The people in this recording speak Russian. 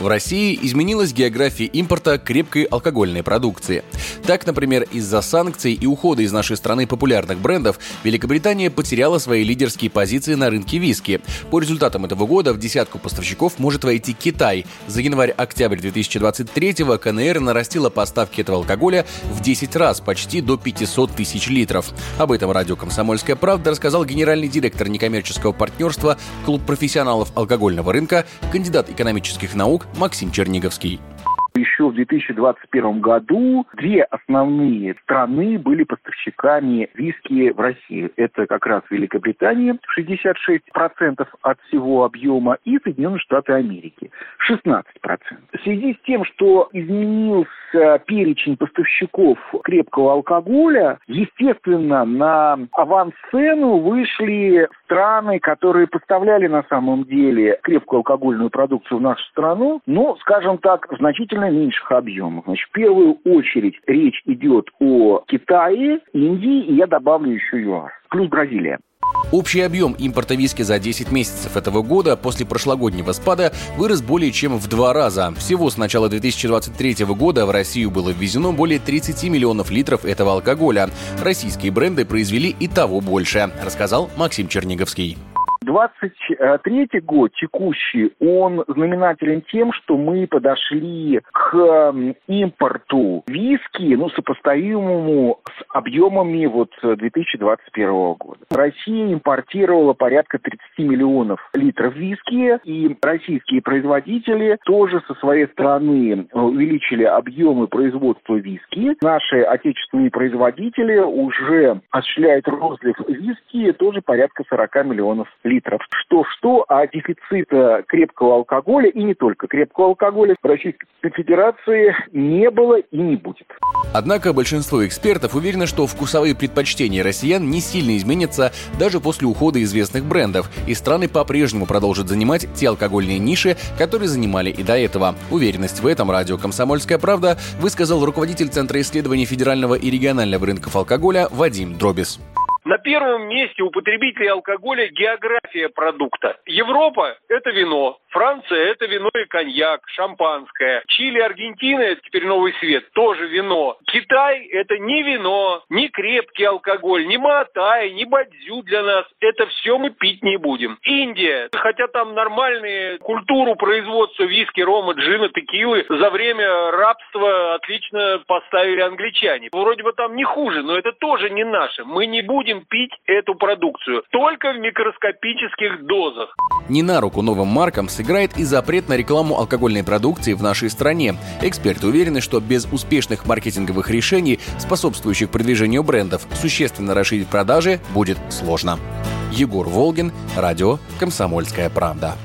В России изменилась география импорта крепкой алкогольной продукции. Так, например, из-за санкций и ухода из нашей страны популярных брендов Великобритания потеряла свои лидерские позиции на рынке виски. По результатам этого года в десятку поставщиков может войти Китай. За январь-октябрь 2023 КНР нарастила поставки этого алкоголя в 10 раз, почти до 500 тысяч литров. Об этом радио «Комсомольская правда» рассказал генеральный директор некоммерческого партнерства Клуб профессионалов алкогольного рынка, кандидат экономических наук Максим Черниговский. Еще в 2021 году две основные страны были поставщиками виски в России. Это как раз Великобритания, 66% от всего объема, и Соединенные Штаты Америки, 16%. В связи с тем, что изменился перечень поставщиков крепкого алкоголя, естественно, на авансцену вышли страны, которые поставляли на самом деле крепкую алкогольную продукцию в нашу страну, но, скажем так, значительно меньших объемах. Значит, в первую очередь речь идет о Китае, Индии, и я добавлю еще ЮАР, плюс Бразилия. Общий объем импорта виски за 10 месяцев этого года после прошлогоднего спада вырос более чем в два раза. Всего с начала 2023 года в Россию было ввезено более 30 миллионов литров этого алкоголя. Российские бренды произвели и того больше, рассказал Максим Черниговский. 23 год текущий, он знаменателен тем, что мы подошли к импорту виски, ну, сопоставимому с объемами вот 2021 года. Россия импортировала порядка 30 миллионов литров виски, и российские производители тоже со своей стороны увеличили объемы производства виски. Наши отечественные производители уже осуществляют розлив виски тоже порядка 40 миллионов литров литров. Что-что, а дефицита крепкого алкоголя, и не только крепкого алкоголя, в Российской Федерации не было и не будет. Однако большинство экспертов уверены, что вкусовые предпочтения россиян не сильно изменятся даже после ухода известных брендов, и страны по-прежнему продолжат занимать те алкогольные ниши, которые занимали и до этого. Уверенность в этом радио «Комсомольская правда» высказал руководитель Центра исследований федерального и регионального рынков алкоголя Вадим Дробис. На первом месте у потребителей алкоголя география продукта. Европа – это вино, Франция – это вино и коньяк, шампанское. Чили, Аргентина – это теперь новый свет, тоже вино. Китай – это не вино, не крепкий алкоголь, не матай, не бадзю для нас. Это все мы пить не будем. Индия, хотя там нормальные культуру производства виски, рома, джина, текилы за время рабства отлично поставили англичане. Вроде бы там не хуже, но это тоже не наше. Мы не будем будем пить эту продукцию. Только в микроскопических дозах. Не на руку новым маркам сыграет и запрет на рекламу алкогольной продукции в нашей стране. Эксперты уверены, что без успешных маркетинговых решений, способствующих продвижению брендов, существенно расширить продажи будет сложно. Егор Волгин, радио «Комсомольская правда».